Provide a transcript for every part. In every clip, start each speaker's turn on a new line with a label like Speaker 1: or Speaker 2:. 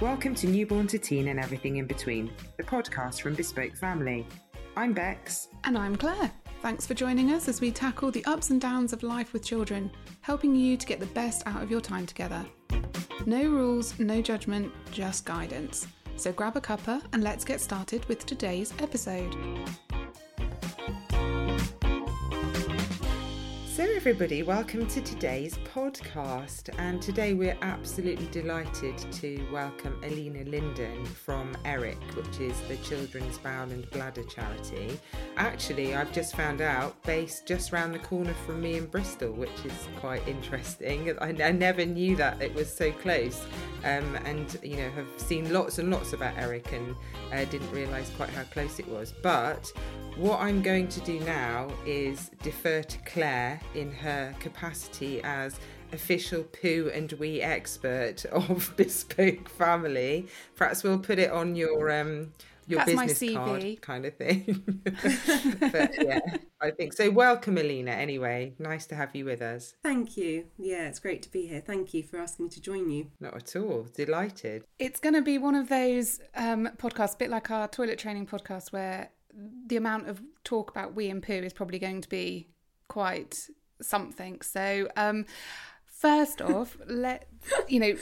Speaker 1: Welcome to Newborn to Teen and Everything in Between, the podcast from Bespoke Family. I'm Bex.
Speaker 2: And I'm Claire. Thanks for joining us as we tackle the ups and downs of life with children, helping you to get the best out of your time together. No rules, no judgment, just guidance. So grab a cuppa and let's get started with today's episode.
Speaker 1: So, everybody, welcome to today's podcast. And today we're absolutely delighted to welcome Alina Lynden from ERIC, which is the Children's Bowel and Bladder Charity. Actually, I've just found out, based just round the corner from me in Bristol, which is quite interesting. I, never knew that it was so close. Um, and, you know, have seen lots and lots about ERIC and uh, didn't realise quite how close it was. But what I'm going to do now is defer to Claire in her capacity as official poo and wee expert of Bespoke Family. Perhaps we'll put it on your um, your
Speaker 2: That's my
Speaker 1: business
Speaker 2: CV.
Speaker 1: card kind of thing. but yeah, I think so. Welcome, Alina. Anyway, nice to have you with us.
Speaker 3: Thank you. Yeah, it's great to be here. Thank you for asking me to join you.
Speaker 1: Not at all. Delighted.
Speaker 2: It's going to be one of those um, podcasts, a bit like our toilet training podcast, where the amount of talk about wee and poo is probably going to be quite something. So, um, first off, let you know.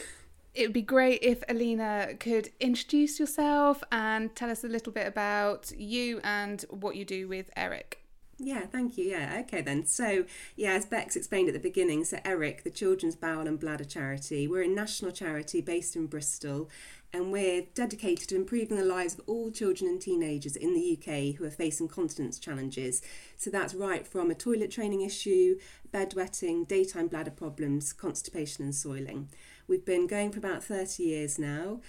Speaker 2: It would be great if Alina could introduce yourself and tell us a little bit about you and what you do with Eric.
Speaker 3: Yeah, thank you. Yeah, okay then. So, yeah, as Bex explained at the beginning, so ERIC, the Children's Bowel and Bladder Charity, we're a national charity based in Bristol and we're dedicated to improving the lives of all children and teenagers in the UK who are facing continence challenges. So that's right from a toilet training issue, bedwetting, daytime bladder problems, constipation and soiling. We've been going for about 30 years now.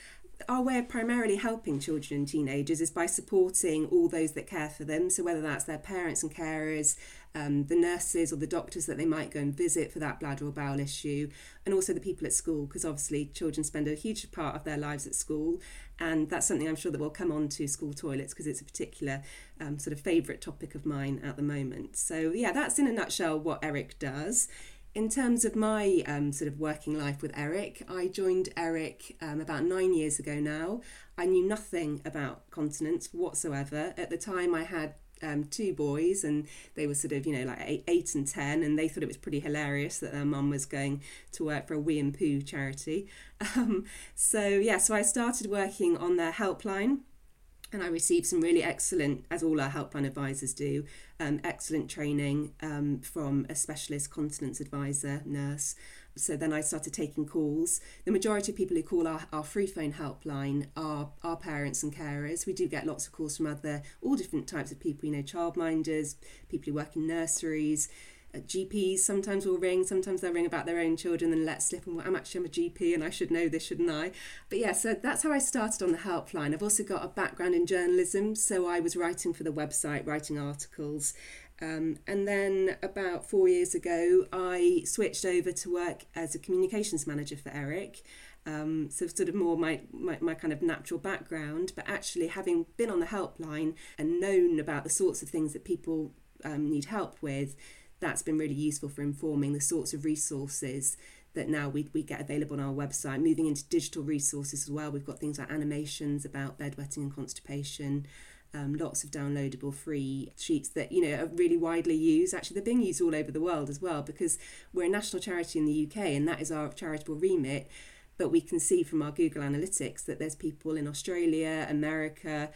Speaker 3: Our way of primarily helping children and teenagers is by supporting all those that care for them. So, whether that's their parents and carers, um, the nurses or the doctors that they might go and visit for that bladder or bowel issue, and also the people at school, because obviously children spend a huge part of their lives at school. And that's something I'm sure that we'll come on to school toilets because it's a particular um, sort of favourite topic of mine at the moment. So, yeah, that's in a nutshell what Eric does. In terms of my um, sort of working life with Eric, I joined Eric um, about nine years ago now. I knew nothing about continence whatsoever. At the time, I had um, two boys, and they were sort of, you know, like eight, eight and ten, and they thought it was pretty hilarious that their mum was going to work for a wee and poo charity. Um, so, yeah, so I started working on their helpline and I received some really excellent, as all our helpline advisors do, um, excellent training um, from a specialist continence advisor nurse. So then I started taking calls. The majority of people who call our, our free phone helpline are our parents and carers. We do get lots of calls from other, all different types of people, you know, childminders, people who work in nurseries, GPs sometimes will ring, sometimes they'll ring about their own children and let slip and well, I'm actually I'm a GP and I should know this, shouldn't I? But yeah, so that's how I started on the helpline. I've also got a background in journalism, so I was writing for the website, writing articles. Um, and then about four years ago, I switched over to work as a communications manager for Eric. Um, so sort of more my, my, my kind of natural background, but actually having been on the helpline and known about the sorts of things that people um, need help with, that's been really useful for informing the sorts of resources that now we, we get available on our website. Moving into digital resources as well, we've got things like animations about bedwetting and constipation. Um, lots of downloadable free sheets that you know are really widely used. Actually, they're being used all over the world as well because we're a national charity in the UK and that is our charitable remit. But we can see from our Google Analytics that there's people in Australia, America,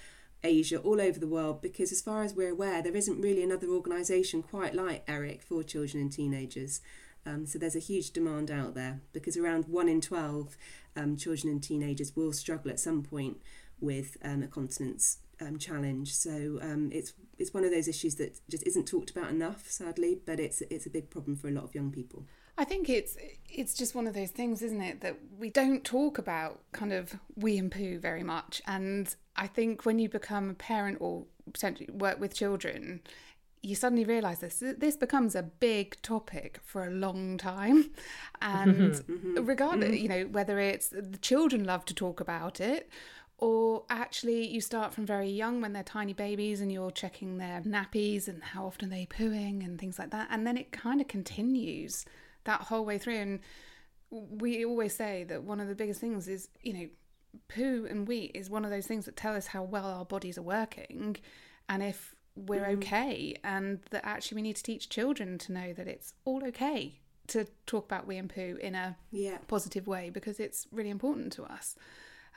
Speaker 3: Asia, all over the world, because as far as we're aware, there isn't really another organisation quite like ERIC for children and teenagers. Um, so there's a huge demand out there because around 1 in 12 um, children and teenagers will struggle at some point with um, a continence um, challenge. So um, it's it's one of those issues that just isn't talked about enough, sadly, but it's it's a big problem for a lot of young people.
Speaker 2: I think it's it's just one of those things, isn't it, that we don't talk about kind of wee and poo very much. And I think when you become a parent or potentially work with children, you suddenly realise this this becomes a big topic for a long time, and mm-hmm. regardless, mm-hmm. you know, whether it's the children love to talk about it. Or actually, you start from very young when they're tiny babies and you're checking their nappies and how often they're pooing and things like that. And then it kind of continues that whole way through. And we always say that one of the biggest things is, you know, poo and wee is one of those things that tell us how well our bodies are working and if we're mm. okay and that actually we need to teach children to know that it's all okay to talk about wee and poo in a yeah. positive way because it's really important to us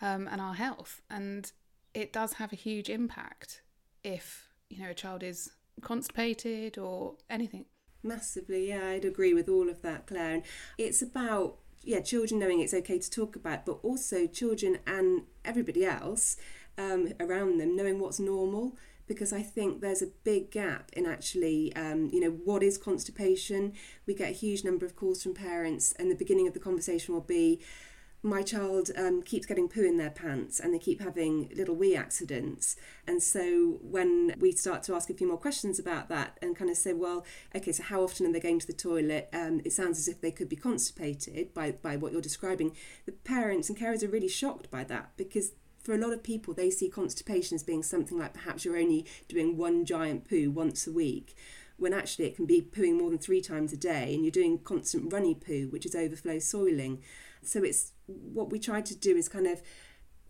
Speaker 2: um, and our health and it does have a huge impact if you know a child is constipated or anything
Speaker 3: massively yeah i'd agree with all of that claire and it's about yeah, children knowing it's okay to talk about, but also children and everybody else um, around them knowing what's normal. Because I think there's a big gap in actually, um, you know, what is constipation. We get a huge number of calls from parents, and the beginning of the conversation will be, my child um, keeps getting poo in their pants and they keep having little wee accidents. And so when we start to ask a few more questions about that and kind of say, well, okay, so how often are they going to the toilet? Um, it sounds as if they could be constipated by, by what you're describing. The parents and carers are really shocked by that because for a lot of people, they see constipation as being something like perhaps you're only doing one giant poo once a week when actually it can be pooing more than three times a day and you're doing constant runny poo, which is overflow soiling. So it's what we try to do is kind of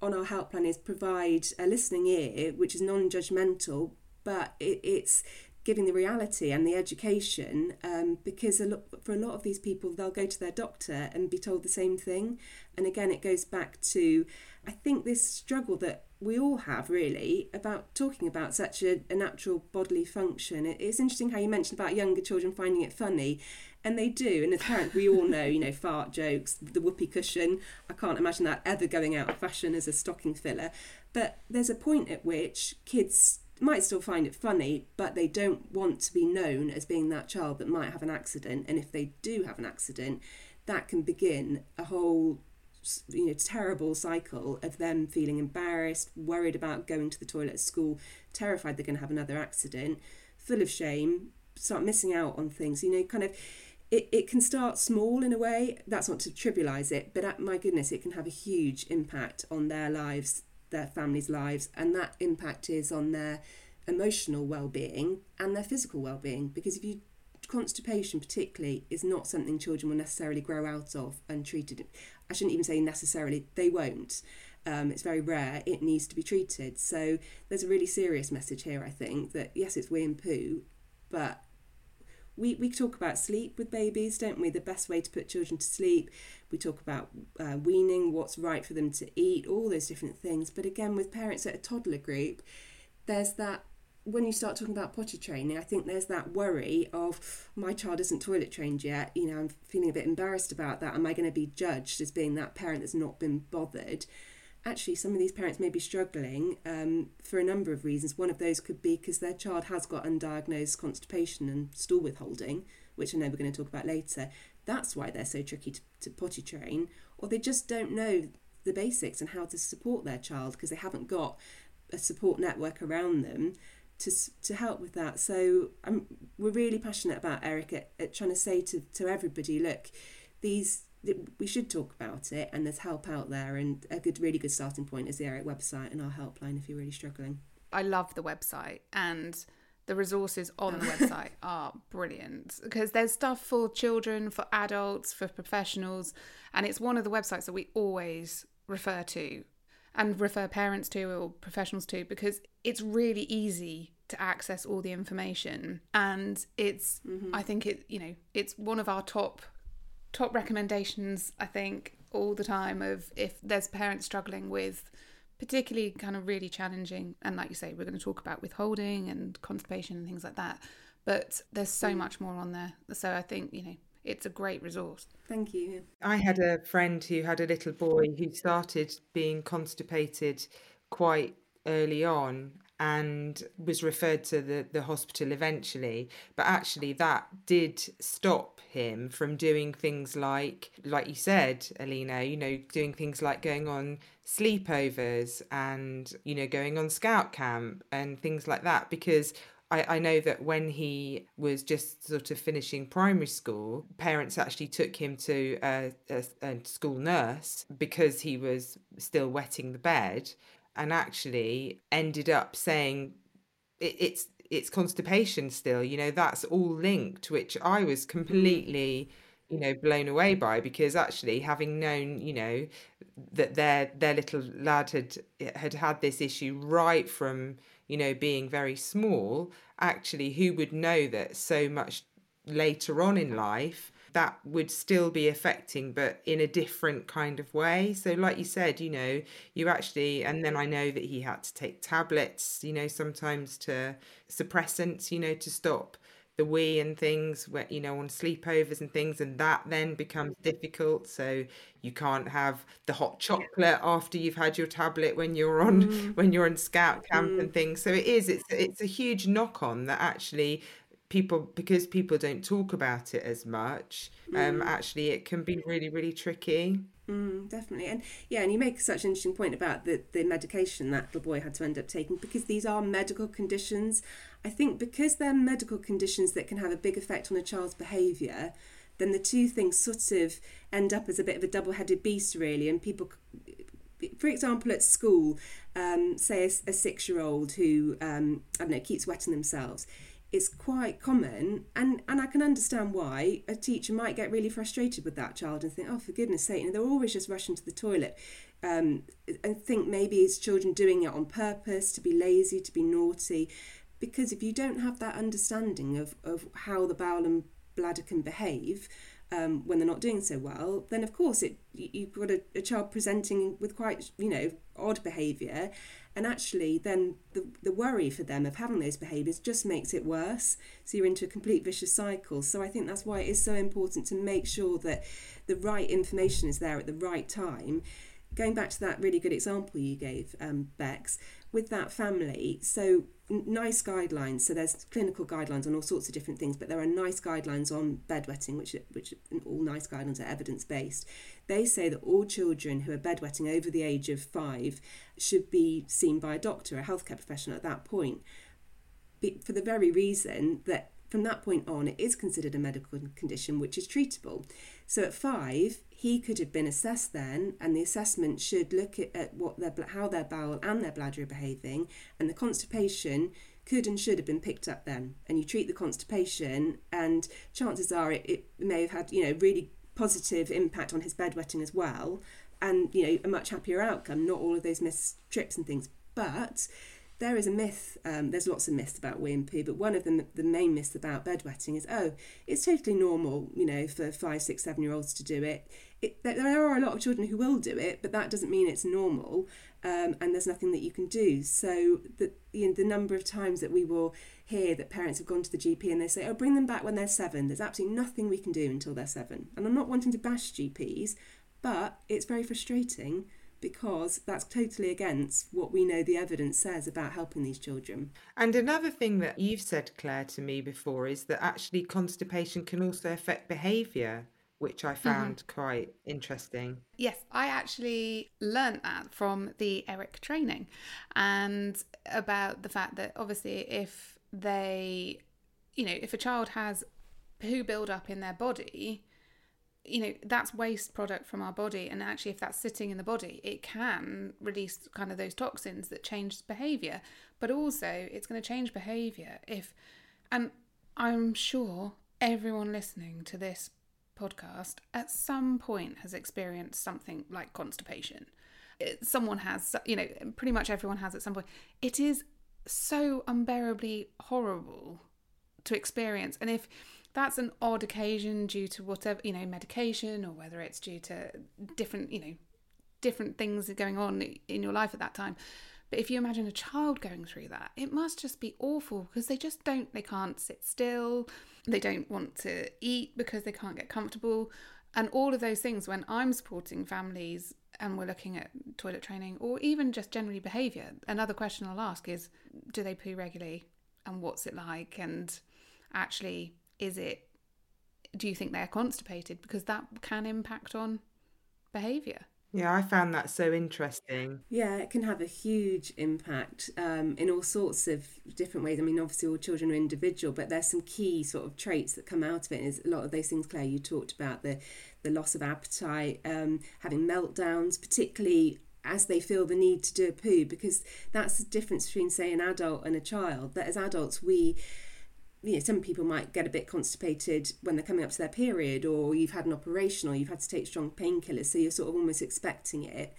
Speaker 3: on our help helpline is provide a listening ear which is non-judgmental but it, it's giving the reality and the education um, because a lot, for a lot of these people they'll go to their doctor and be told the same thing. And again it goes back to i think this struggle that we all have really about talking about such a, a natural bodily function. It, it's interesting how you mentioned about younger children finding it funny and they do. And as parents, we all know, you know, fart jokes, the whoopee cushion. I can't imagine that ever going out of fashion as a stocking filler. But there's a point at which kids might still find it funny, but they don't want to be known as being that child that might have an accident. And if they do have an accident, that can begin a whole you know terrible cycle of them feeling embarrassed worried about going to the toilet at school terrified they're going to have another accident full of shame start missing out on things you know kind of it, it can start small in a way. That's not to trivialize it, but at, my goodness, it can have a huge impact on their lives, their families' lives, and that impact is on their emotional well-being and their physical well-being. Because if you constipation particularly is not something children will necessarily grow out of untreated. I shouldn't even say necessarily, they won't. Um, it's very rare, it needs to be treated. So there's a really serious message here, I think, that yes, it's wee and poo, but we, we talk about sleep with babies, don't we? The best way to put children to sleep. We talk about uh, weaning, what's right for them to eat, all those different things. But again, with parents at a toddler group, there's that when you start talking about potty training, I think there's that worry of my child isn't toilet trained yet. You know, I'm feeling a bit embarrassed about that. Am I going to be judged as being that parent that's not been bothered? Actually some of these parents may be struggling um, for a number of reasons. One of those could be because their child has got undiagnosed constipation and stool withholding, which I know we're going to talk about later. That's why they're so tricky to, to potty train, or they just don't know the basics and how to support their child because they haven't got a support network around them to to help with that. So um, we're really passionate about Eric at, at trying to say to, to everybody, look, these we should talk about it and there's help out there and a good really good starting point is the eric website and our helpline if you're really struggling
Speaker 2: i love the website and the resources on the website are brilliant because there's stuff for children for adults for professionals and it's one of the websites that we always refer to and refer parents to or professionals to because it's really easy to access all the information and it's mm-hmm. i think it you know it's one of our top top recommendations, I think, all the time of if there's parents struggling with particularly kind of really challenging, and like you say, we're going to talk about withholding and constipation and things like that. But there's so mm. much more on there. So I think, you know, it's a great resource.
Speaker 3: Thank you.
Speaker 1: I had a friend who had a little boy who started being constipated quite early on and was referred to the, the hospital eventually. But actually, that did stop him from doing things like, like you said, Alina, you know, doing things like going on sleepovers and, you know, going on scout camp and things like that. Because I, I know that when he was just sort of finishing primary school, parents actually took him to a, a, a school nurse because he was still wetting the bed and actually ended up saying it, it's it's constipation still you know that's all linked which i was mm. completely you know blown away by because actually having known you know that their their little lad had had had this issue right from you know being very small actually who would know that so much later on in mm. life that would still be affecting but in a different kind of way so like you said you know you actually and then i know that he had to take tablets you know sometimes to suppressants you know to stop the wee and things where you know on sleepovers and things and that then becomes difficult so you can't have the hot chocolate after you've had your tablet when you're on mm. when you're on scout camp mm. and things so it is it's it's a huge knock on that actually people because people don't talk about it as much um, mm. actually it can be really really tricky
Speaker 3: Mm, definitely. And yeah, and you make such an interesting point about the, the medication that the boy had to end up taking because these are medical conditions. I think because they're medical conditions that can have a big effect on a child's behaviour, then the two things sort of end up as a bit of a double headed beast, really. And people, for example, at school, um, say a, a six year old who, um, I don't know, keeps wetting themselves it's quite common and and I can understand why a teacher might get really frustrated with that child and think oh for goodness sake know, they're always just rushing to the toilet. Um, and think maybe it's children doing it on purpose to be lazy to be naughty because if you don't have that understanding of, of how the bowel and bladder can behave um, when they're not doing so well, then of course it you've got a, a child presenting with quite you know odd behaviour, and actually then the, the worry for them of having those behaviours just makes it worse. So you're into a complete vicious cycle. So i think that's why it is so important to make sure that the right information is there at the right time. Going back to that really good example you gave um, bex with that family so nice guidelines. So there's clinical guidelines on all sorts of different things, but there are nice guidelines on bedwetting, which which all nice guidelines are evidence based. They say that all children who are bedwetting over the age of five should be seen by a doctor, a healthcare professional at that point, for the very reason that from that point on, it is considered a medical condition which is treatable. So at five, he could have been assessed then, and the assessment should look at, at what their how their bowel and their bladder are behaving, and the constipation could and should have been picked up then. And you treat the constipation, and chances are it, it may have had you know really positive impact on his bedwetting as well, and you know a much happier outcome. Not all of those missed trips and things, but there is a myth, um, there's lots of myths about wee and poo, but one of them, the main myths about bedwetting is, oh, it's totally normal, you know, for five, six, seven year olds to do it. it. There are a lot of children who will do it, but that doesn't mean it's normal, um, and there's nothing that you can do. So the, you know, the number of times that we will hear that parents have gone to the GP and they say, oh, bring them back when they're seven. There's absolutely nothing we can do until they're seven. And I'm not wanting to bash GPs, but it's very frustrating because that's totally against what we know the evidence says about helping these children.
Speaker 1: And another thing that you've said, Claire, to me before is that actually constipation can also affect behaviour. Which I mm-hmm. found mm-hmm. quite interesting.
Speaker 2: Yes, I actually learnt that from the ERIC training and about the fact that obviously, if they, you know, if a child has poo build up in their body, you know that's waste product from our body and actually if that's sitting in the body it can release kind of those toxins that change behavior. But also it's going to change behavior if and i'm sure everyone listening to this podcast at some point has experienced something like constipation. Someone has you know pretty much everyone has at some point. It is so unbearably horrible to experience and if that's an odd occasion due to whatever you know medication or whether it's due to different you know different things going on in your life at that time. But if you imagine a child going through that it must just be awful because they just don't they can't sit still. They don't want to eat because they can't get comfortable. And all of those things when i'm supporting families and we're looking at toilet training or even just generally behavior another question i'll ask is do they poo regularly and what's it like? And actually is it do you think they're constipated? Because that can impact on behavior
Speaker 1: yeah i found that so interesting.
Speaker 3: Yeah it can have a huge impact um, in all sorts of different ways. I mean obviously all children are individual but there's some key sort of traits that come out of it is a lot of those things claire you talked about the the loss of appetite um, having meltdowns particularly as they feel the need to do a poo because that's the difference between say an adult and a child that as adults we you know, some people might get a bit constipated when they're coming up to their period, or you've had an operation, or you've had to take strong painkillers, so you're sort of almost expecting it,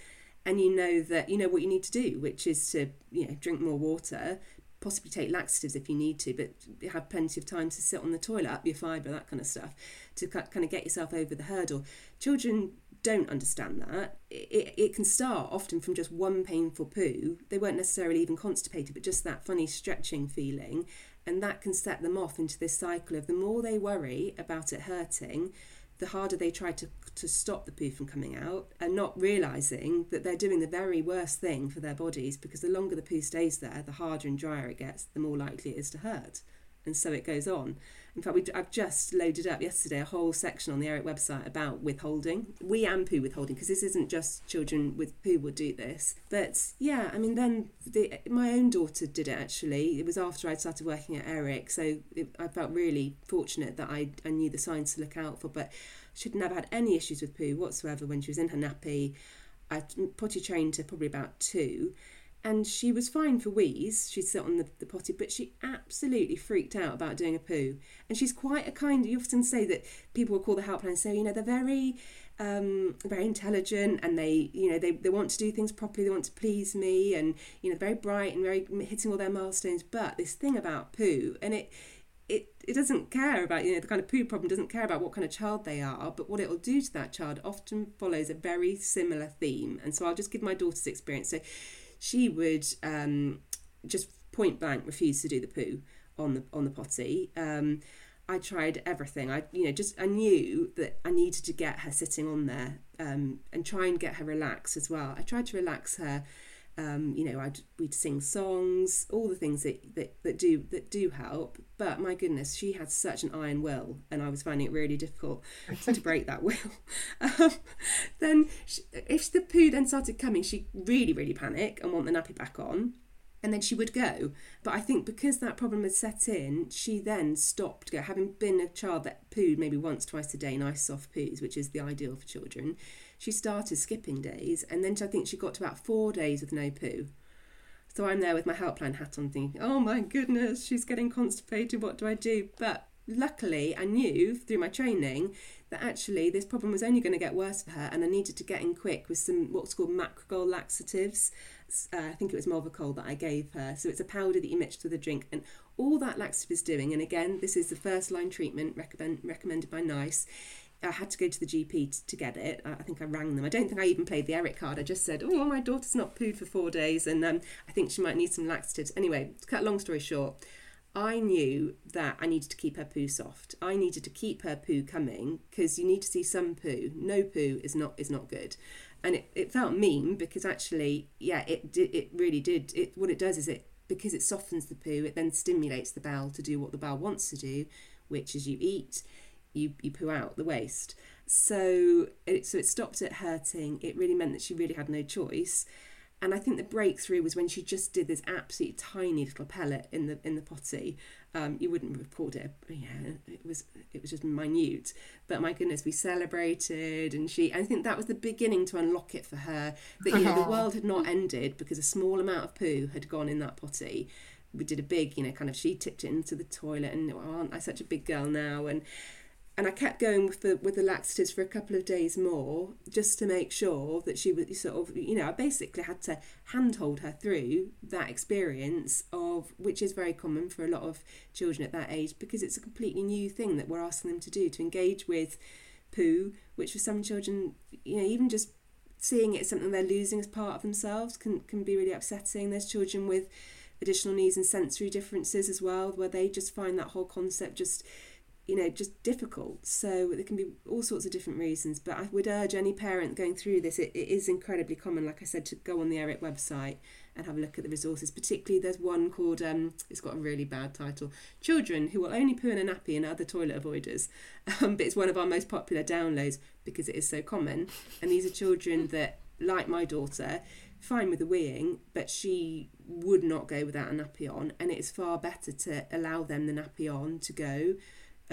Speaker 3: and you know that you know what you need to do, which is to you know drink more water, possibly take laxatives if you need to, but have plenty of time to sit on the toilet, up your fibre, that kind of stuff, to kind of get yourself over the hurdle. Children don't understand that. It, it can start often from just one painful poo. They weren't necessarily even constipated, but just that funny stretching feeling. And that can set them off into this cycle of the more they worry about it hurting, the harder they try to, to stop the poo from coming out and not realizing that they're doing the very worst thing for their bodies because the longer the poo stays there, the harder and drier it gets, the more likely it is to hurt. And so it goes on. In fact, we, I've just loaded up yesterday a whole section on the ERIC website about withholding. Wee and poo withholding, because this isn't just children with poo would do this. But yeah, I mean, then the, my own daughter did it actually. It was after I'd started working at ERIC, so it, I felt really fortunate that I, I knew the signs to look out for. But she'd never had any issues with poo whatsoever when she was in her nappy. I potty trained her probably about two and she was fine for wheeze. She'd sit on the, the potty, but she absolutely freaked out about doing a poo. And she's quite a kind. You often say that people will call the helpline and say, you know, they're very, um, very intelligent, and they, you know, they, they want to do things properly. They want to please me, and you know, very bright and very hitting all their milestones. But this thing about poo, and it, it, it doesn't care about you know the kind of poo problem doesn't care about what kind of child they are but what it will do to that child often follows a very similar theme and so i'll just give my daughter's experience so she would um, just point blank refuse to do the poo on the on the potty. Um, I tried everything. I you know just I knew that I needed to get her sitting on there um, and try and get her relaxed as well. I tried to relax her. Um, you know, I'd we'd sing songs, all the things that, that that do that do help. But my goodness, she had such an iron will, and I was finding it really difficult to break that will. Um, then, she, if the poo then started coming, she'd really really panic and want the nappy back on and then she would go. But I think because that problem had set in, she then stopped go. Having been a child that pooed maybe once, twice a day, nice soft poos, which is the ideal for children, she started skipping days, and then I think she got to about four days with no poo. So I'm there with my helpline hat on, thinking, "Oh my goodness, she's getting constipated. What do I do?" But luckily, I knew through my training that actually this problem was only going to get worse for her, and I needed to get in quick with some what's called macrogol laxatives. Uh, I think it was Movicol that I gave her. So it's a powder that you mix with a drink, and all that laxative is doing. And again, this is the first line treatment recommend, recommended by NICE I had to go to the GP to, to get it. I, I, think I rang them. I don't think I even played the ERIC card. I just said, "Oh, my daughter's not pooed for four days, and um, I think she might need some laxatives." Anyway, to cut a long story short, I knew that I needed to keep her poo soft. I needed to keep her poo coming because you need to see some poo. No poo is not is not good, and it, it felt mean because actually, yeah, it did. It really did. It what it does is it because it softens the poo. It then stimulates the bowel to do what the bowel wants to do, which is you eat you, you poo out the waste. So it, so it stopped it hurting. It really meant that she really had no choice. And I think the breakthrough was when she just did this absolutely tiny little pellet in the in the potty. Um, you wouldn't have called it. Yeah, it was it was just minute. But my goodness, we celebrated, and she. I think that was the beginning to unlock it for her. That you know the world had not ended because a small amount of poo had gone in that potty. We did a big, you know, kind of. She tipped it into the toilet, and oh, aren't I such a big girl now? And and I kept going with the with the laxatives for a couple of days more just to make sure that she was sort of you know I basically had to handhold her through that experience of which is very common for a lot of children at that age because it's a completely new thing that we're asking them to do to engage with poo which for some children you know even just seeing it as something they're losing as part of themselves can can be really upsetting. There's children with additional needs and sensory differences as well where they just find that whole concept just you know, just difficult. So there can be all sorts of different reasons. But I would urge any parent going through this, it, it is incredibly common, like I said, to go on the ERIC website and have a look at the resources. Particularly, there's one called, um, it's got a really bad title Children Who Will Only Poo in a Nappy and Other Toilet Avoiders. Um, but it's one of our most popular downloads because it is so common. And these are children that, like my daughter, fine with the weeing, but she would not go without a nappy on. And it is far better to allow them the nappy on to go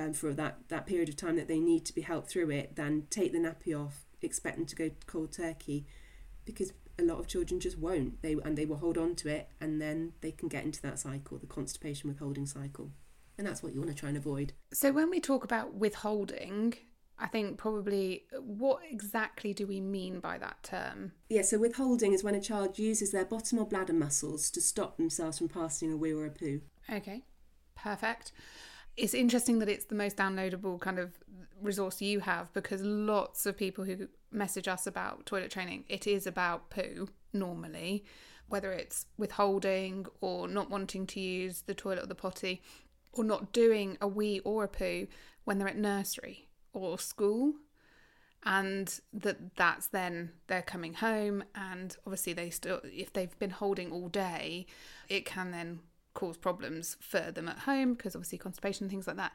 Speaker 3: um, for that, that period of time that they need to be helped through it than take the nappy off, expect them to go cold turkey, because a lot of children just won't. They and they will hold on to it, and then they can get into that cycle, the constipation withholding cycle. and that's what you want to try and avoid.
Speaker 2: So when we talk about withholding, I think probably what exactly do we mean by that term?
Speaker 3: Yeah, so withholding is when a child uses their bottom or bladder muscles to stop themselves from passing a wee or a poo.
Speaker 2: Okay, perfect. It's interesting that it's the most downloadable kind of resource you have because lots of people who message us about toilet training, it is about poo normally, whether it's withholding or not wanting to use the toilet or the potty or not doing a wee or a poo when they're at nursery or school. And that that's then they're coming home and obviously they still if they've been holding all day it can then cause problems for them at home because obviously constipation and things like that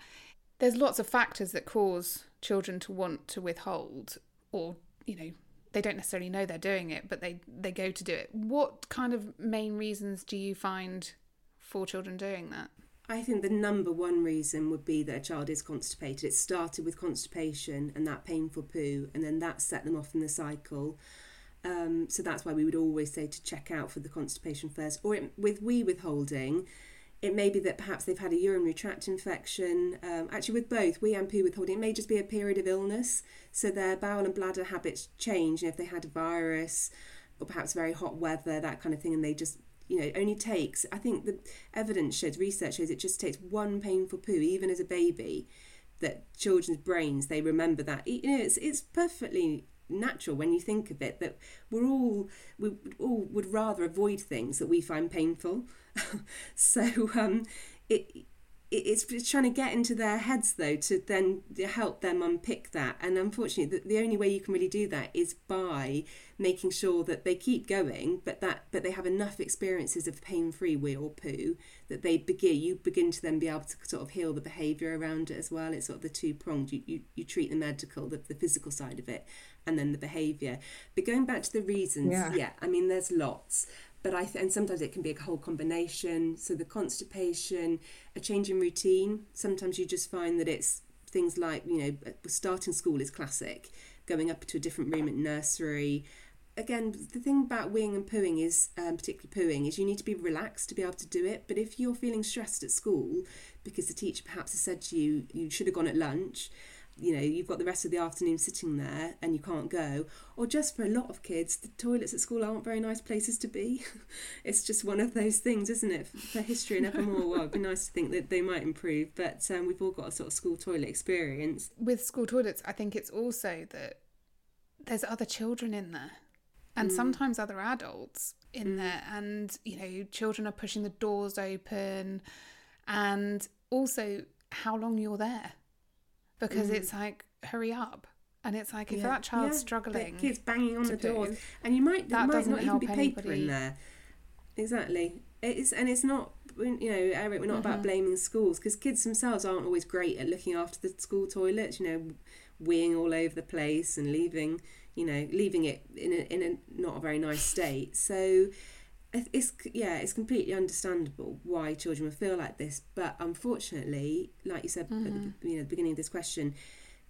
Speaker 2: there's lots of factors that cause children to want to withhold or you know they don't necessarily know they're doing it but they they go to do it what kind of main reasons do you find for children doing that
Speaker 3: I think the number one reason would be that a child is constipated. It started with constipation and that painful poo, and then that set them off in the cycle. Um, so that's why we would always say to check out for the constipation first. Or it, with wee withholding, it may be that perhaps they've had a urinary tract infection. Um, actually, with both wee and poo withholding, it may just be a period of illness. So their bowel and bladder habits change. And if they had a virus or perhaps very hot weather, that kind of thing, and they just you know, it only takes, I think the evidence shows, research shows it just takes one painful poo, even as a baby, that children's brains, they remember that. You know, it's, it's perfectly natural when you think of it that we're all, we all would rather avoid things that we find painful. so um, it, it's, it's trying to get into their heads though to then help them unpick that. And unfortunately the, the only way you can really do that is by making sure that they keep going but that but they have enough experiences of pain-free wee or poo that they begin you begin to then be able to sort of heal the behavior around it as well. It's sort of the two pronged you, you you treat the medical the, the physical side of it and then the behavior but going back to the reasons yeah, yeah i mean there's lots but I th- and sometimes it can be a whole combination. So the constipation, a change in routine. Sometimes you just find that it's things like you know starting school is classic, going up to a different room at nursery. Again, the thing about weeing and pooing is, um, particularly pooing, is you need to be relaxed to be able to do it. But if you're feeling stressed at school because the teacher perhaps has said to you you should have gone at lunch, you know you've got the rest of the afternoon sitting there and you can't go or just for a lot of kids the toilets at school aren't very nice places to be. It's just one of those things isn't it? For history and evermore well it'd be nice to think that they might improve but um, we've all got a sort of school toilet experience.
Speaker 2: With school toilets i think it's also that there's other children in there. And mm. sometimes other adults in mm. there. And you know children are pushing the doors open. And also how long you're there because mm. it's like hurry up and it's like if yeah. that child's yeah. struggling
Speaker 3: kids banging on the door and you might there might not even be paper anybody. in there exactly it's and it's not you know eric we're not mm-hmm. about blaming schools because kids themselves aren't always great at looking after the school toilets you know weeing all over the place and leaving you know leaving it in a, in a not a very nice state so it's yeah it's completely understandable why children would feel like this but unfortunately like you said mm-hmm. at the, mm-hmm. you know the beginning of this question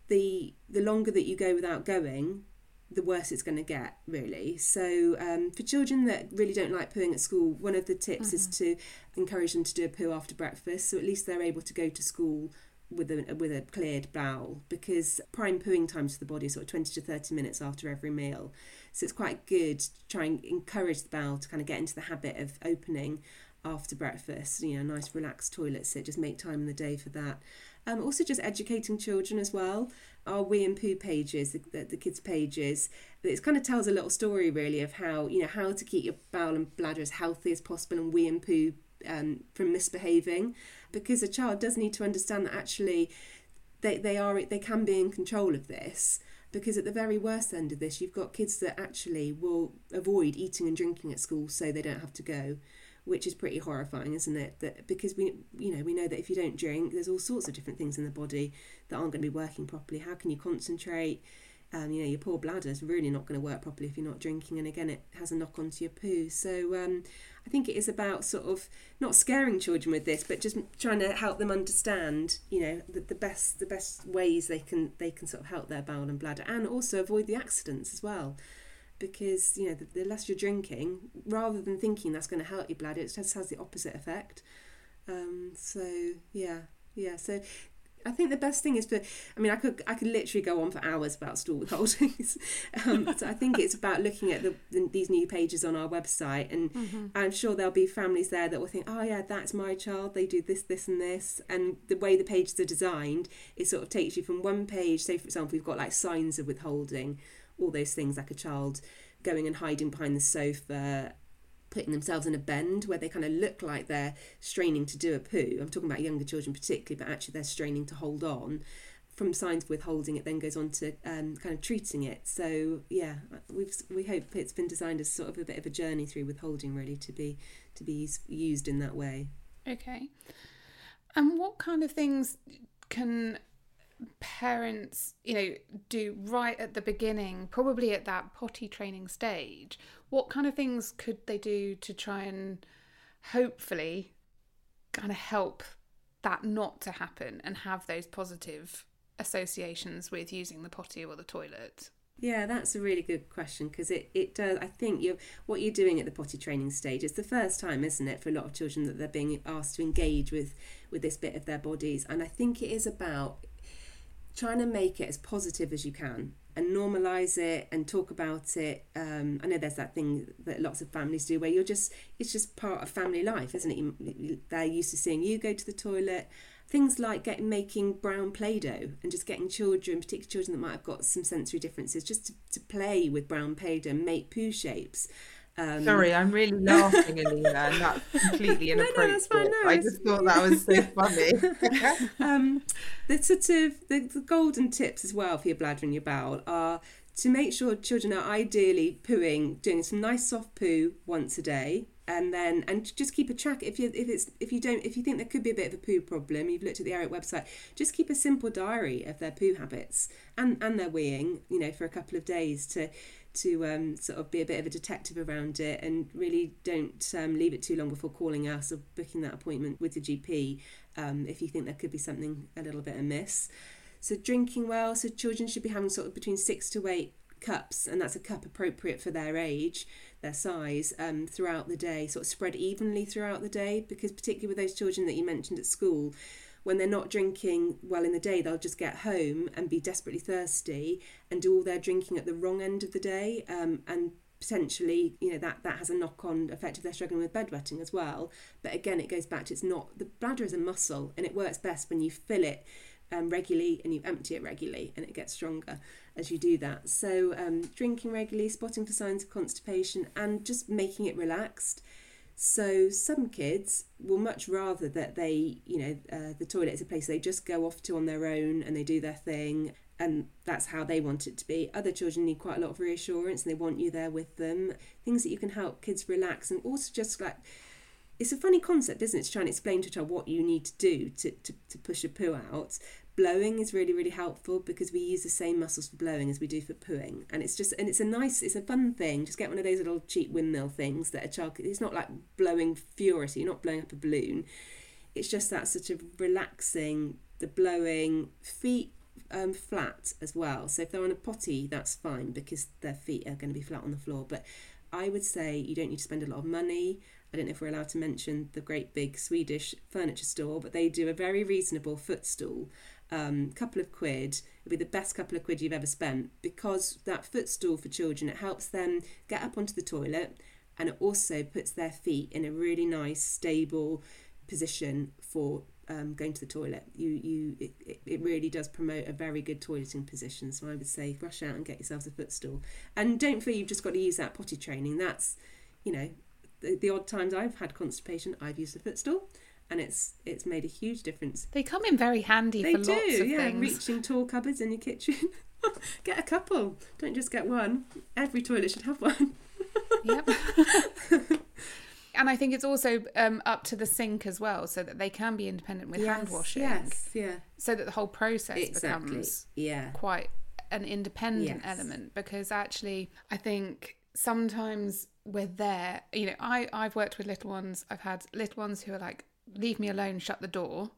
Speaker 3: the the longer that you go without going the worse it's going to get really so um, for children that really don't like pooing at school one of the tips mm-hmm. is to encourage them to do a poo after breakfast so at least they're able to go to school with a with a cleared bowel because prime pooing times for the body is sort of 20 to 30 minutes after every meal so it's quite good to try and encourage the bowel to kind of get into the habit of opening after breakfast. You know, nice relaxed toilet sit. Just make time in the day for that. Um, also, just educating children as well. Our wee and poo pages, the, the, the kids' pages, it kind of tells a little story really of how you know how to keep your bowel and bladder as healthy as possible and wee and poo um, from misbehaving, because a child does need to understand that actually they, they are they can be in control of this because at the very worst end of this, you've got kids that actually will avoid eating and drinking at school so they don't have to go, which is pretty horrifying, isn't it? That because we, you know, we know that if you don't drink, there's all sorts of different things in the body that aren't going to be working properly. How can you concentrate? Um, you know, your poor bladder is really not going to work properly if you're not drinking, and again, it has a knock on to your poo. So um, I think it is about sort of not scaring children with this, but just trying to help them understand, you know, the, the best the best ways they can they can sort of help their bowel and bladder, and also avoid the accidents as well. Because you know, the, the less you're drinking, rather than thinking that's going to help your bladder, it just has the opposite effect. Um, so yeah, yeah. So I think the best thing is to, I mean, I could I could literally go on for hours about stool withholdings. um, so I think it's about looking at the, the, these new pages on our website, and mm-hmm. I'm sure there'll be families there that will think, oh yeah, that's my child. They do this, this, and this, and the way the pages are designed, it sort of takes you from one page. Say, for example, we've got like signs of withholding, all those things like a child going and hiding behind the sofa putting themselves in a bend where they kind of look like they're straining to do a poo. I'm talking about younger children particularly, but actually they're straining to hold on. From signs of withholding, it then goes on to um, kind of treating it. So yeah, we've we hope it's been designed as sort of a bit of a journey through withholding, really, to be to be used in that way.
Speaker 2: Okay. And what kind of things can parents, you know, do right at the beginning, probably at that potty training stage, what kind of things could they do to try and hopefully kind of help that not to happen and have those positive associations with using the potty or the toilet?
Speaker 3: Yeah, that's a really good question because it, it does. I think you what you're doing at the potty training stage. It's the first time, isn't it, for a lot of children that they're being asked to engage with with this bit of their bodies, and I think it is about trying to make it as positive as you can and normalize it and talk about it. Um, I know there's that thing that lots of families do where you're just, it's just part of family life, isn't it? You, they're used to seeing you go to the toilet. Things like getting making brown Play Doh and just getting children, particularly children that might have got some sensory differences, just to, to play with brown Play Doh and make poo shapes.
Speaker 1: Um, Sorry, I'm really laughing, Alina, and that's completely inappropriate. no, no, that's fine. No, I just thought that was so funny.
Speaker 3: um, the sort of the, the golden tips as well for your bladder and your bowel are to make sure children are ideally pooing, doing some nice soft poo once a day, and then and just keep a track if you if it's if you don't if you think there could be a bit of a poo problem you've looked at the Eric website just keep a simple diary of their poo habits and and their weeing you know for a couple of days to to um, sort of be a bit of a detective around it and really don't um, leave it too long before calling us or booking that appointment with the GP um, if you think there could be something a little bit amiss. So, drinking well, so children should be having sort of between six to eight cups, and that's a cup appropriate for their age, their size, um, throughout the day, sort of spread evenly throughout the day, because particularly with those children that you mentioned at school, when they're not drinking well in the day, they'll just get home and be desperately thirsty and do all their drinking at the wrong end of the day. Um, and potentially, you know, that, that has a knock on effect if they're struggling with bedwetting as well. But again, it goes back to it's not the bladder is a muscle and it works best when you fill it um, regularly and you empty it regularly and it gets stronger as you do that. So, um, drinking regularly, spotting for signs of constipation, and just making it relaxed. So some kids will much rather that they, you know, uh, the toilet is a place they just go off to on their own and they do their thing and that's how they want it to be. Other children need quite a lot of reassurance and they want you there with them. Things that you can help kids relax and also just like it's a funny concept, isn't it, to try and explain to a child what you need to do to, to, to push a poo out blowing is really really helpful because we use the same muscles for blowing as we do for pooing. And it's just and it's a nice it's a fun thing. Just get one of those little cheap windmill things that a child it's not like blowing furiously you're not blowing up a balloon. It's just that sort of relaxing the blowing feet um, flat as well. So if they're on a potty that's fine because their feet are going to be flat on the floor. But I would say you don't need to spend a lot of money. I don't know if we're allowed to mention the great big Swedish furniture store, but they do a very reasonable footstool um, couple of quid it'll be the best couple of quid you've ever spent because that footstool for children it helps them get up onto the toilet and it also puts their feet in a really nice stable position for um, going to the toilet. You you it, it really does promote a very good toileting position so I would say rush out and get yourselves a footstool. And don't feel you've just got to use that potty training. That's you know the, the odd times I've had constipation I've used a footstool and it's it's made a huge difference.
Speaker 2: They come in very handy
Speaker 3: they
Speaker 2: for
Speaker 3: do,
Speaker 2: lots of
Speaker 3: yeah,
Speaker 2: things.
Speaker 3: Reaching tall cupboards in your kitchen. get a couple. Don't just get one. Every toilet should have one.
Speaker 2: yep. and I think it's also um, up to the sink as well, so that they can be independent with
Speaker 3: yes,
Speaker 2: hand washing.
Speaker 3: Yes, yeah.
Speaker 2: So that the whole process exactly. becomes
Speaker 3: yeah.
Speaker 2: quite an independent yes. element because actually I think sometimes we're there you know I, I've worked with little ones I've had little ones who are like leave me alone, shut the door.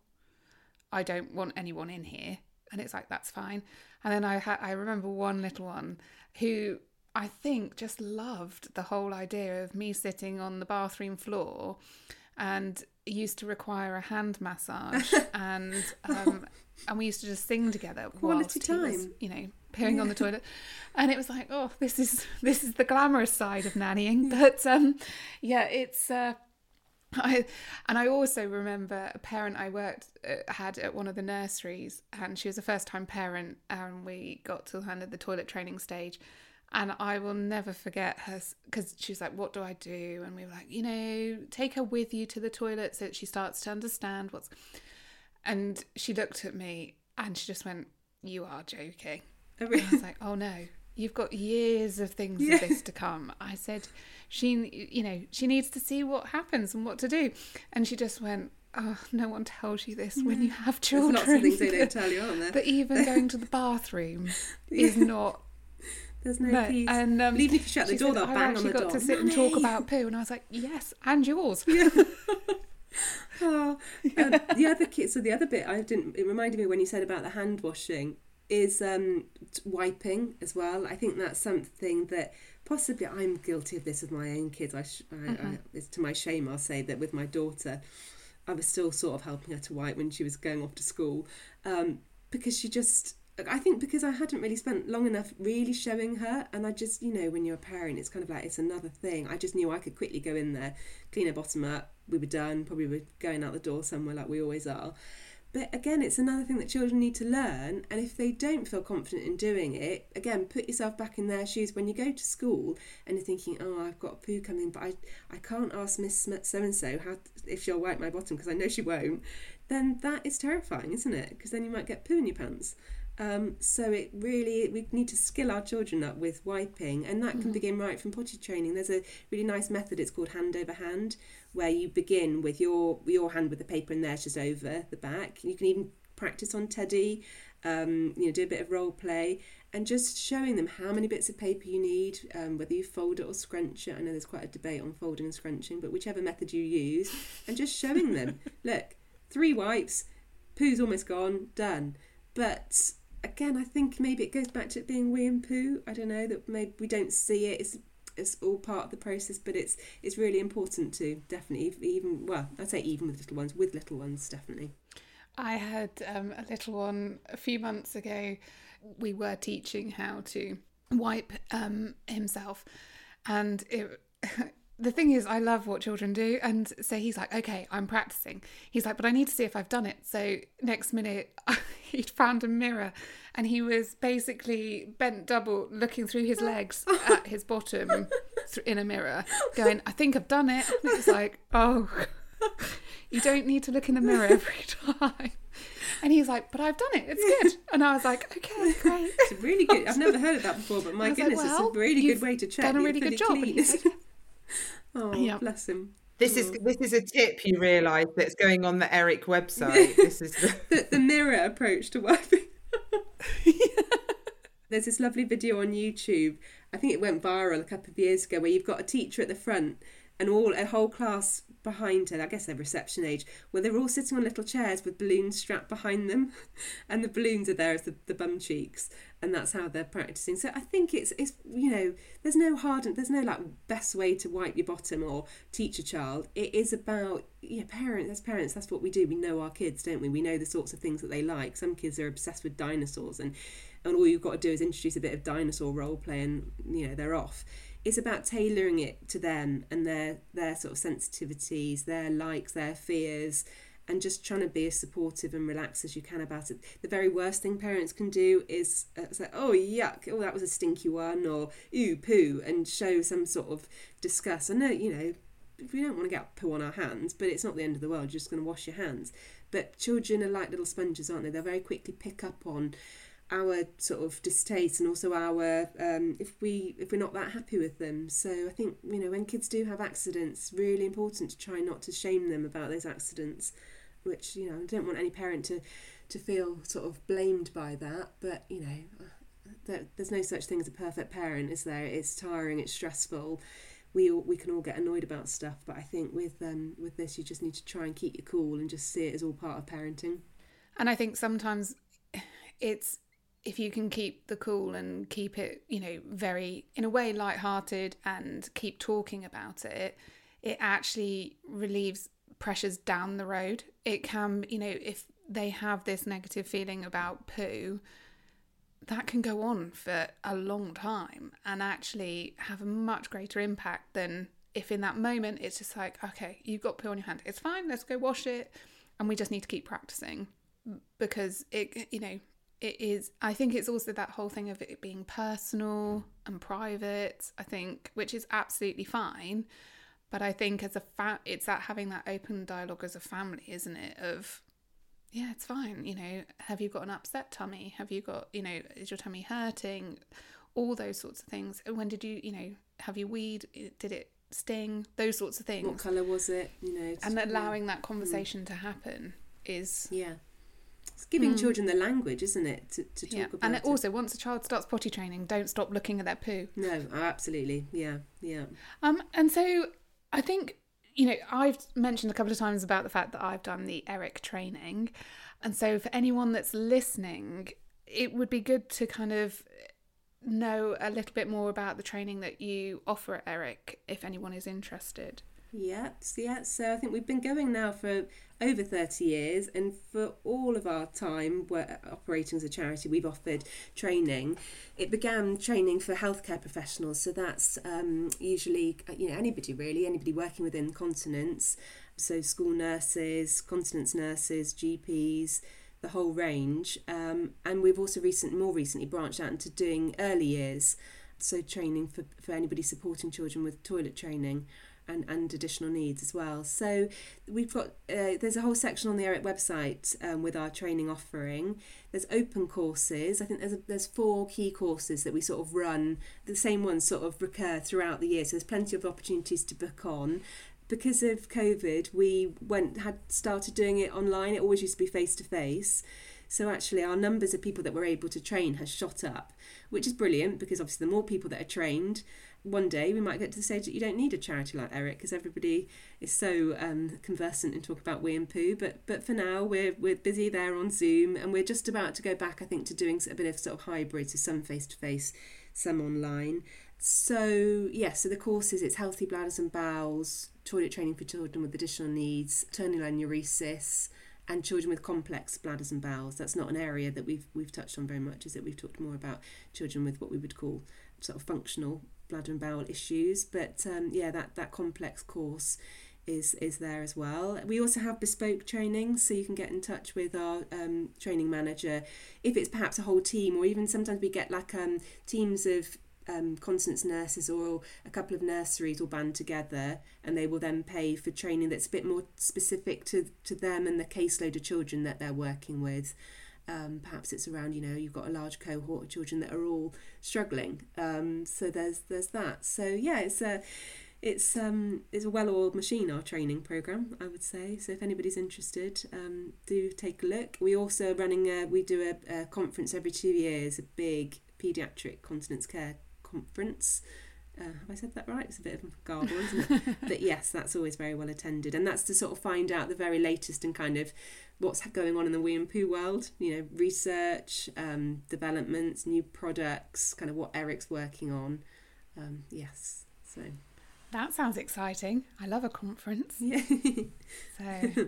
Speaker 2: I don't want anyone in here. And it's like, that's fine. And then I ha- I remember one little one who I think just loved the whole idea of me sitting on the bathroom floor and used to require a hand massage and um, and we used to just sing together
Speaker 3: Quality
Speaker 2: he was,
Speaker 3: time.
Speaker 2: you know peeing on the toilet and it was like oh this is this is the glamorous side of nannying but um yeah it's uh I, and I also remember a parent I worked uh, had at one of the nurseries, and she was a first time parent, and we got to kind of the toilet training stage, and I will never forget her because she was like, "What do I do?" And we were like, "You know, take her with you to the toilet so that she starts to understand what's." And she looked at me and she just went, "You are joking."
Speaker 3: I
Speaker 2: And I was like, "Oh no." You've got years of things
Speaker 3: Yeah.
Speaker 2: of this to come. I said, she, you know, she needs to see what happens and what to do. And she just went, oh, no one tells you this when you have
Speaker 3: There's
Speaker 2: children.
Speaker 3: lots of things they don't tell you, aren't there?
Speaker 2: But even going to the bathroom is not.
Speaker 3: There's no,
Speaker 2: No.
Speaker 3: peace.
Speaker 2: And um,
Speaker 3: Even if you shut the door,
Speaker 2: said,
Speaker 3: they'll bang on the
Speaker 2: got
Speaker 3: door.
Speaker 2: to sit and talk about poo. And I was like, yes, and yours.
Speaker 3: Oh, um, the other kid. So the other bit I didn't. It reminded me when you said about the hand washing is um, wiping as well. I think that's something that possibly I'm guilty of this with my own kids. I, sh- I, I it's to my shame. I'll say that with my daughter, I was still sort of helping her to wipe when she was going off to school, um, because she just. I think because I hadn't really spent long enough really showing her, and I just, you know, when you're a parent, it's kind of like it's another thing. I just knew I could quickly go in there, clean her bottom up, we were done, probably were going out the door somewhere like we always are. But again, it's another thing that children need to learn, and if they don't feel confident in doing it, again, put yourself back in their shoes. When you go to school and you're thinking, "Oh, I've got a poo coming, but I, I can't ask Miss so and so if she'll wipe my bottom because I know she won't," then that is terrifying, isn't it? Because then you might get poo in your pants. Um, so it really we need to skill our children up with wiping, and that can begin right from potty training. There's a really nice method. It's called hand over hand, where you begin with your your hand with the paper and theirs just over the back. You can even practice on Teddy. Um, you know, do a bit of role play and just showing them how many bits of paper you need, um, whether you fold it or scrunch it. I know there's quite a debate on folding and scrunching, but whichever method you use, and just showing them, look, three wipes, poo's almost gone, done. But again, I think maybe it goes back to it being wee and poo. I don't know that maybe we don't see it. It's it's all part of the process, but it's it's really important to definitely even well, I'd say even with little ones, with little ones definitely.
Speaker 2: I had um, a little one a few months ago. We were teaching how to wipe um, himself, and it, the thing is, I love what children do. And so he's like, "Okay, I'm practicing." He's like, "But I need to see if I've done it." So next minute, he'd found a mirror, and he was basically bent double, looking through his legs at his bottom in a mirror, going, "I think I've done it." And it's like, "Oh." you don't need to look in the mirror every time. And he's like, but I've done it. It's good. And I was like, okay, great.
Speaker 3: It's a really good. I've never heard of that before, but my
Speaker 2: was like,
Speaker 3: goodness,
Speaker 2: well,
Speaker 3: it's a really good way to check.
Speaker 2: done a really good job. And
Speaker 3: clean.
Speaker 2: he's like,
Speaker 3: oh,
Speaker 2: Yeah.
Speaker 3: bless him.
Speaker 1: This is oh. this is a tip you realise that's going on the Eric website. This is the,
Speaker 3: the, the mirror approach to wiping. There's this lovely video on YouTube. I think it went viral a couple of years ago where you've got a teacher at the front and all a whole class behind her. I guess they're reception age, where they're all sitting on little chairs with balloons strapped behind them, and the balloons are there as the, the bum cheeks, and that's how they're practicing. So I think it's it's you know there's no hard and there's no like best way to wipe your bottom or teach a child. It is about yeah parents as parents that's what we do. We know our kids, don't we? We know the sorts of things that they like. Some kids are obsessed with dinosaurs and and all you've got to do is introduce a bit of dinosaur role play and you know they're off it's about tailoring it to them and their their sort of sensitivities their likes their fears and just trying to be as supportive and relaxed as you can about it. The very worst thing parents can do is uh, say oh yuck oh that was a stinky one or ooh poo and show some sort of disgust. I know you know we don't want to get poo on our hands but it's not the end of the world you're just going to wash your hands. But children are like little sponges aren't they? They'll very quickly pick up on our sort of distaste and also our um, if we if we're not that happy with them. So i think you know when kids do have accidents really important to try not to shame them about those accidents which you know i don't want any parent to to feel sort of blamed by that but you know there, there's no such thing as a perfect parent is there? It's tiring it's stressful. We all, we can all get annoyed about stuff but i think with um with this you just need to try and keep your cool and just see it as all part of parenting.
Speaker 2: And I think sometimes it's if you can keep the cool and keep it, you know, very in a way light-hearted and keep talking about it, it actually relieves pressures down the road. It can, you know, if they have this negative feeling about poo, that can go on for a long time and actually have a much greater impact than if in that moment it's just like, okay, you've got poo on your hand, it's fine, let's go wash it, and we just need to keep practicing because it, you know, it is. I think it's also that whole thing of it being personal and private. I think, which is absolutely fine, but I think as a fa- it's that having that open dialogue as a family, isn't it? Of yeah, it's fine. You know, have you got an upset tummy? Have you got, you know, is your tummy hurting? All those sorts of things. When did you, you know, have you weed? Did it sting? Those sorts of things.
Speaker 3: What colour was it? You know,
Speaker 2: and allowing yeah. that conversation mm. to happen is
Speaker 3: yeah. It's giving mm. children the language, isn't it, to, to talk
Speaker 2: yeah.
Speaker 3: about
Speaker 2: And
Speaker 3: it.
Speaker 2: also, once a child starts potty training, don't stop looking at their poo.
Speaker 3: No, absolutely, yeah, yeah.
Speaker 2: Um, and so I think you know, I've mentioned a couple of times about the fact that I've done the ERIC training. And so for anyone that's listening, it would be good to kind of know a little bit more about the training that you offer at ERIC if anyone is interested.
Speaker 3: Yeah, yeah. So I think we've been going now for over 30 years, and for all of our time we're operating as a charity, we've offered training. It began training for healthcare professionals, so that's um, usually you know anybody really, anybody working within continence, so school nurses, continence nurses, GPs, the whole range. Um, and we've also recent, more recently branched out into doing early years, so training for, for anybody supporting children with toilet training and, and additional needs as well. So we've got uh, there's a whole section on the ERIC website um, with our training offering. There's open courses. I think there's a, there's four key courses that we sort of run. The same ones sort of recur throughout the year. So there's plenty of opportunities to book on. Because of COVID, we went had started doing it online. It always used to be face to face. So actually, our numbers of people that we're able to train has shot up, which is brilliant because obviously the more people that are trained, one day we might get to the stage that you don't need a charity like ERIC because everybody is so um, conversant in talk about wee and poo. But but for now we're we're busy there on Zoom and we're just about to go back I think to doing a bit of sort of hybrid, so some face to face, some online. So yeah, so the courses it's healthy bladders and bowels, toilet training for children with additional needs, nocturnal enuresis, and children with complex bladders and bowels. That's not an area that we've we've touched on very much, is it? We've talked more about children with what we would call sort of functional bladder and bowel issues. But um, yeah, that, that complex course is is there as well. We also have bespoke training, so you can get in touch with our um, training manager if it's perhaps a whole team, or even sometimes we get like um, teams of um, continence nurses or a couple of nurseries will band together and they will then pay for training that's a bit more specific to, to them and the caseload of children that they're working with. Um, perhaps it's around you know you've got a large cohort of children that are all struggling. Um, so there's there's that. So yeah it's a it's um it's a well-oiled machine our training program I would say. So if anybody's interested um, do take a look. We also running a, we do a, a conference every two years a big paediatric continence care conference uh, have I said that right? It's a bit of a garble, isn't it? but yes, that's always very well attended, and that's to sort of find out the very latest and kind of what's going on in the wee and poo world. You know, research, um, developments, new products, kind of what ERIC's working on. Um, yes, so
Speaker 2: that sounds exciting. I love a conference.
Speaker 3: Yeah.
Speaker 2: so,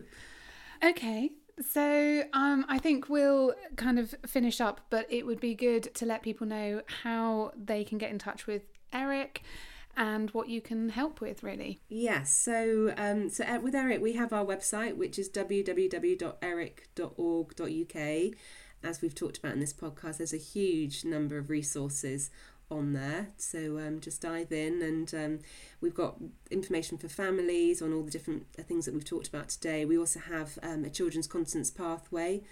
Speaker 2: okay. So um, I think we'll kind of finish up, but it would be good to let people know how they can get in touch with ERIC and what you can help with really.
Speaker 3: Yes so um, so uh, with eric we have our website which is www.eric.org.uk as we've talked about in this podcast there's a huge number of resources on there. So um, just dive in and um, we've got information for families on all the different uh, things that we've talked about today. We also have um, a children's continence pathway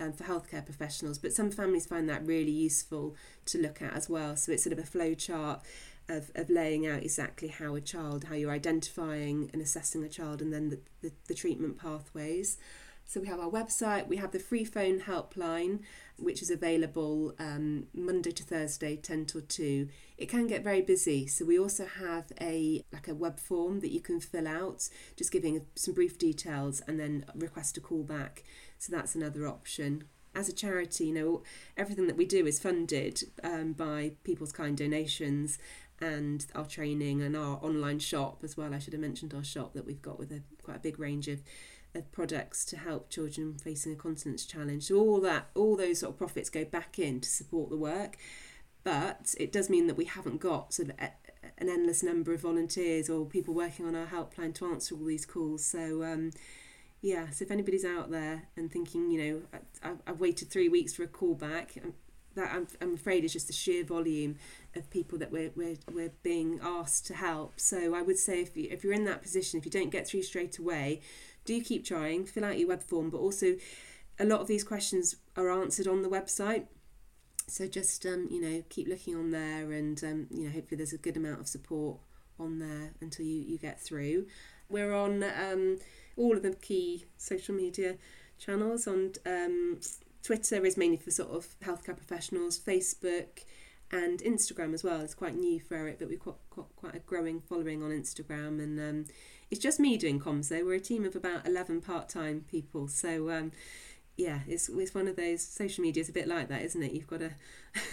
Speaker 3: um, for healthcare professionals, but some families find that really useful to look at as well. So it's sort of a flow chart of, of laying out exactly how a child, how you're identifying and assessing a child, and then the, the, the treatment pathways. So we have our website, we have the free phone helpline, which is available um, Monday to Thursday, 10 till 2. It can get very busy, so we also have a like a web form that you can fill out, just giving some brief details and then request a call back. So that's another option. As a charity, you know, everything that we do is funded um, by people's kind donations, and our training and our online shop as well. I should have mentioned our shop that we've got with a quite a big range of, products to help children facing a continence challenge. So all that, all those sort of profits go back in to support the work. But it does mean that we haven't got sort of an endless number of volunteers or people working on our helpline to answer all these calls. So um, yeah, so if anybody's out there and thinking, you know, I, I've waited three weeks for a call back, um, that I'm, I'm afraid is just the sheer volume of people that we're, we're, we're being asked to help. So I would say if, you, if you're in that position, if you don't get through straight away, do keep trying, fill out your web form, but also a lot of these questions are answered on the website. So just um, you know keep looking on there, and um, you know hopefully there's a good amount of support on there until you, you get through. We're on um, all of the key social media channels. On um, Twitter is mainly for sort of healthcare professionals. Facebook and Instagram as well. It's quite new for it, but we've got, got quite a growing following on Instagram, and um, it's just me doing comms. though. we're a team of about eleven part-time people. So um, yeah, it's it's one of those social media is a bit like that, isn't it? You've got to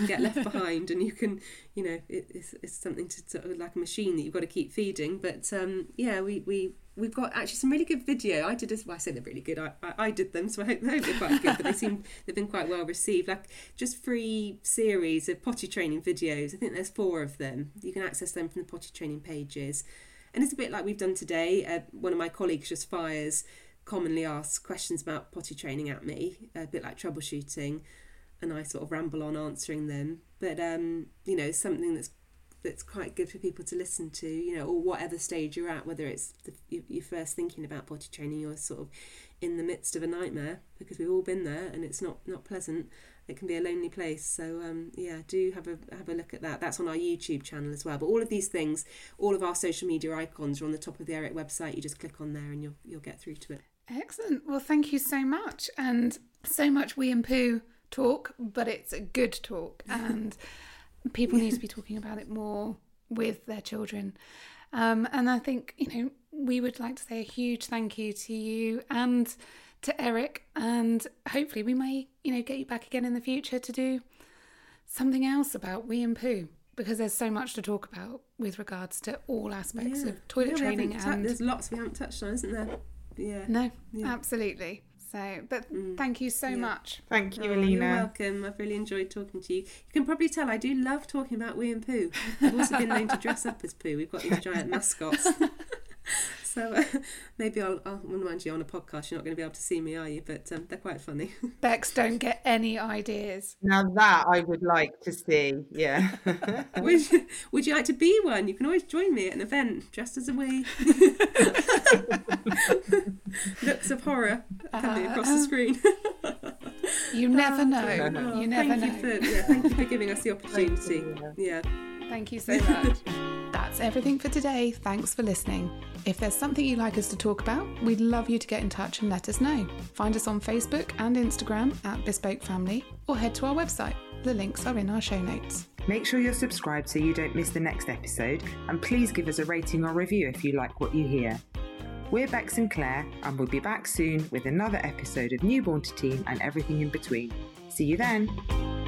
Speaker 3: you get left behind, and you can, you know, it, it's it's something to sort of like a machine that you've got to keep feeding. But um, yeah, we we we've got actually some really good video. I did as well, I say they're really good. I, I, I did them, so I hope, I hope they're quite good. But they seem they've been quite well received. Like just free series of potty training videos. I think there's four of them. You can access them from the potty training pages. And it's a bit like we've done today. Uh, one of my colleagues just fires commonly ask questions about potty training at me, a bit like troubleshooting, and I sort of ramble on answering them. But um, you know, something that's that's quite good for people to listen to, you know, or whatever stage you're at, whether it's the, you're first thinking about potty training, you're sort of in the midst of a nightmare because we've all been there and it's not not pleasant. It can be a lonely place. So um, yeah, do have a have a look at that. That's on our YouTube channel as well. But all of these things, all of our social media icons are on the top of the Eric website. You just click on there and you'll you'll get through to it.
Speaker 2: Excellent. Well, thank you so much. And so much we and poo talk, but it's a good talk. And people need to be talking about it more with their children. Um, and I think, you know, wee would like to say a huge thank you to you and to Eric. And hopefully we may, you know, get you back again in the future to do something else about wee and poo because there's so much to talk about with regards to all aspects
Speaker 3: Yeah.
Speaker 2: of toilet
Speaker 3: Yeah,
Speaker 2: training
Speaker 3: haven't
Speaker 2: and
Speaker 3: there's lots we haven't touched on, isn't there? Yeah.
Speaker 2: no,
Speaker 3: Yeah.
Speaker 2: absolutely. So, but mm. thank you so
Speaker 3: Yeah.
Speaker 2: much.
Speaker 1: Thank you,
Speaker 3: Oh,
Speaker 1: Alina.
Speaker 3: You're welcome. I've really enjoyed talking to you. You can probably tell I do love talking about Wee and poo. I've also been known to dress up as poo. We've got these giant mascots. So uh, maybe I'll, I'll remind you on a podcast. You're not going to be able to see me, are you? But um, they're quite funny.
Speaker 2: Bex, don't get any ideas.
Speaker 1: Now that I would like to see. Yeah.
Speaker 3: would, you, would you like to be one? You can always join me at an event dressed as a wee. Looks of horror coming across the screen.
Speaker 2: You never know.
Speaker 3: Oh,
Speaker 2: you never
Speaker 3: thank
Speaker 2: know.
Speaker 3: You for, yeah, thank you for giving us the opportunity. Yeah.
Speaker 2: Thank you so much. That's everything for today. Thanks for listening. If there's something you'd like us to talk about, we'd love you to get in touch and let us know. Find us on Facebook and Instagram at Bespoke Family or head to our website. The links are in our show notes.
Speaker 1: Make sure you're subscribed so you don't miss the next episode, and please give us a rating or review if you like what you hear. We're Bex and Claire, and we'll be back soon with another episode of Newborn to Teen and everything in between. See you then!